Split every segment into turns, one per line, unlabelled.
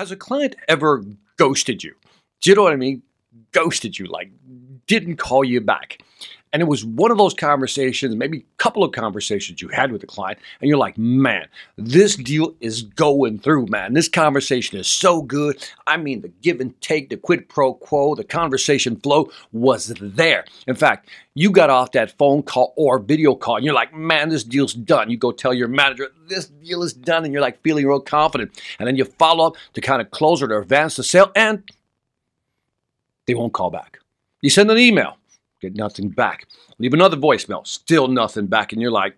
Has a client ever ghosted you? Do you know what I mean? Ghosted you, like didn't call you back. And it was one of those conversations, maybe a couple of conversations you had with the client, and you're like, man, this deal is going through, man. This conversation is so good. I mean, the give and take, the quid pro quo, the conversation flow was there. In fact, you got off that phone call or video call, and you're like, man, this deal's done. You go tell your manager, this deal is done, and you're like feeling real confident. And then you follow up to kind of close or to advance the sale, and they won't call back. You send an email Get nothing back. Leave another voicemail. Still nothing back. And you're like,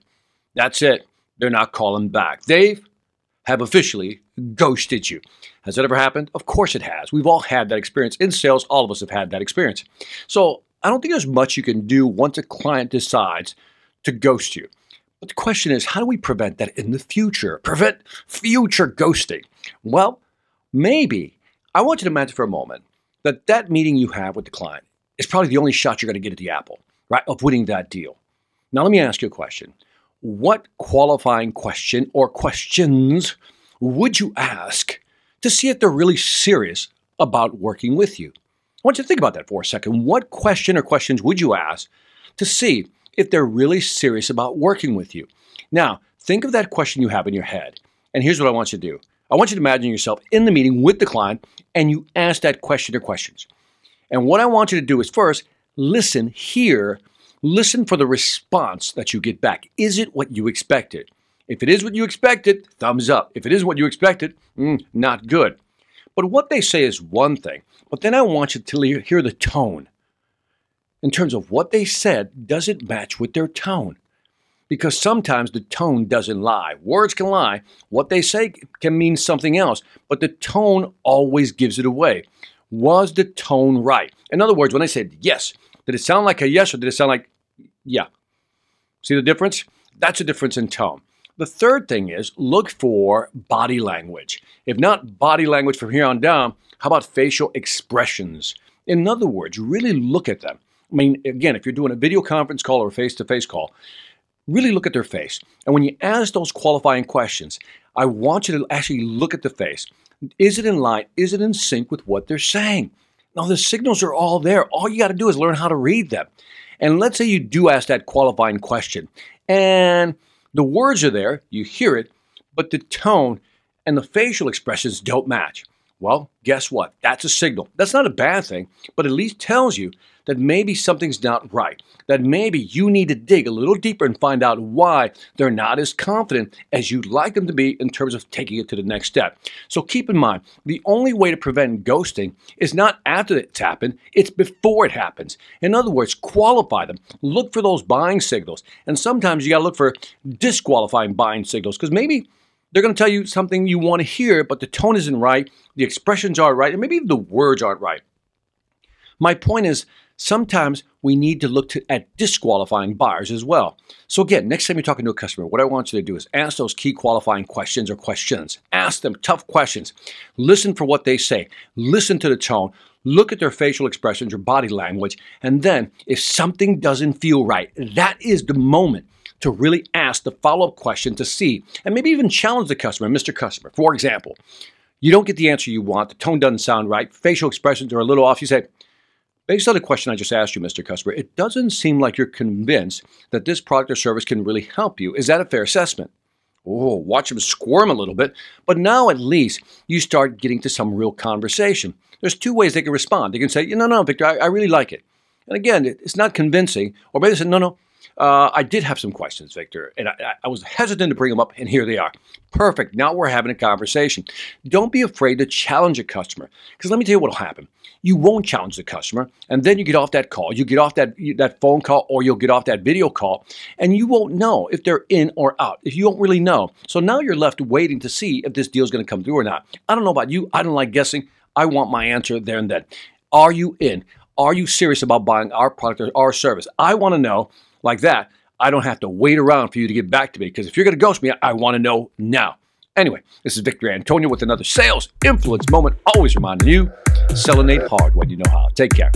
that's it. They're not calling back. They've have officially ghosted you. Has that ever happened? Of course it has. We've all had that experience. In sales, all of us have had that experience. So I don't think there's much you can do once a client decides to ghost you. But the question is, how do we prevent that in the future? Prevent future ghosting? Well, maybe I want you to imagine for a moment that that meeting you have with the client is probably the only shot you're going to get at the apple, right, of winning that deal. Now, let me ask you a question. What qualifying question or questions would you ask to see if they're really serious about working with you? I want you to think about that for a second. What question or questions would you ask to see if they're really serious about working with you? Now, think of that question you have in your head. And here's what I want you to do I want you to imagine yourself in the meeting with the client and you ask that question or questions. And what I want you to do is first listen, hear, listen for the response that you get back. Is it what you expected? If it is what you expected, thumbs up. If it isn't what you expected, mm, not good. But what they say is one thing, but then I want you to hear the tone. In terms of what they said, does it match with their tone? Because sometimes the tone doesn't lie. Words can lie. What they say can mean something else, but the tone always gives it away. Was the tone right? In other words, when I said yes, did it sound like a yes or did it sound like yeah? See the difference? That's a difference in tone. The third thing is look for body language. If not body language from here on down, how about facial expressions? In other words, really look at them. I mean, again, if you're doing a video conference call or a face to face call, really look at their face. And when you ask those qualifying questions, I want you to actually look at the face. Is it in line? Is it in sync with what they're saying? Now, the signals are all there. All you got to do is learn how to read them. And let's say you do ask that qualifying question, and the words are there, you hear it, but the tone and the facial expressions don't match. Well, guess what? That's a signal. That's not a bad thing, but at least tells you that maybe something's not right, that maybe you need to dig a little deeper and find out why they're not as confident as you'd like them to be in terms of taking it to the next step. So keep in mind, the only way to prevent ghosting is not after it's happened, it's before it happens. In other words, qualify them. Look for those buying signals. And sometimes you got to look for disqualifying buying signals because maybe they're going to tell you something you want to hear, but the tone isn't right, the expressions aren't right, and maybe even the words aren't right. My point is, sometimes we need to look to, at disqualifying buyers as well. So, again, next time you're talking to a customer, what I want you to do is ask those key qualifying questions or questions. Ask them tough questions. Listen for what they say. Listen to the tone. Look at their facial expressions or body language. And then, if something doesn't feel right, that is the moment to really ask the follow up question to see and maybe even challenge the customer, Mr. Customer. For example, you don't get the answer you want, the tone doesn't sound right, facial expressions are a little off. You say, Based on the question I just asked you, Mr. Customer, it doesn't seem like you're convinced that this product or service can really help you. Is that a fair assessment? Oh, watch them squirm a little bit, but now at least you start getting to some real conversation. There's two ways they can respond. They can say, no, no, Victor, I, I really like it. And again, it's not convincing. Or maybe they say, no, no, uh, I did have some questions, Victor, and I, I, was hesitant to bring them up, and here they are. Perfect. Now we're having a conversation. Don't be afraid to challenge a customer, because let me tell you what will happen. You won't challenge the customer, and then you get off that call, you get off that that phone call, or you'll get off that video call, and you won't know if they're in or out. If you don't really know, so now you're left waiting to see if this deal is going to come through or not. I don't know about you. I don't like guessing. I want my answer there and then. Are you in? Are you serious about buying our product or our service? I want to know like that, I don't have to wait around for you to get back to me. Because if you're going to ghost me, I want to know now. Anyway, this is Victor Antonio with another sales influence moment. Always reminding you, selenate hard when you know how. Take care.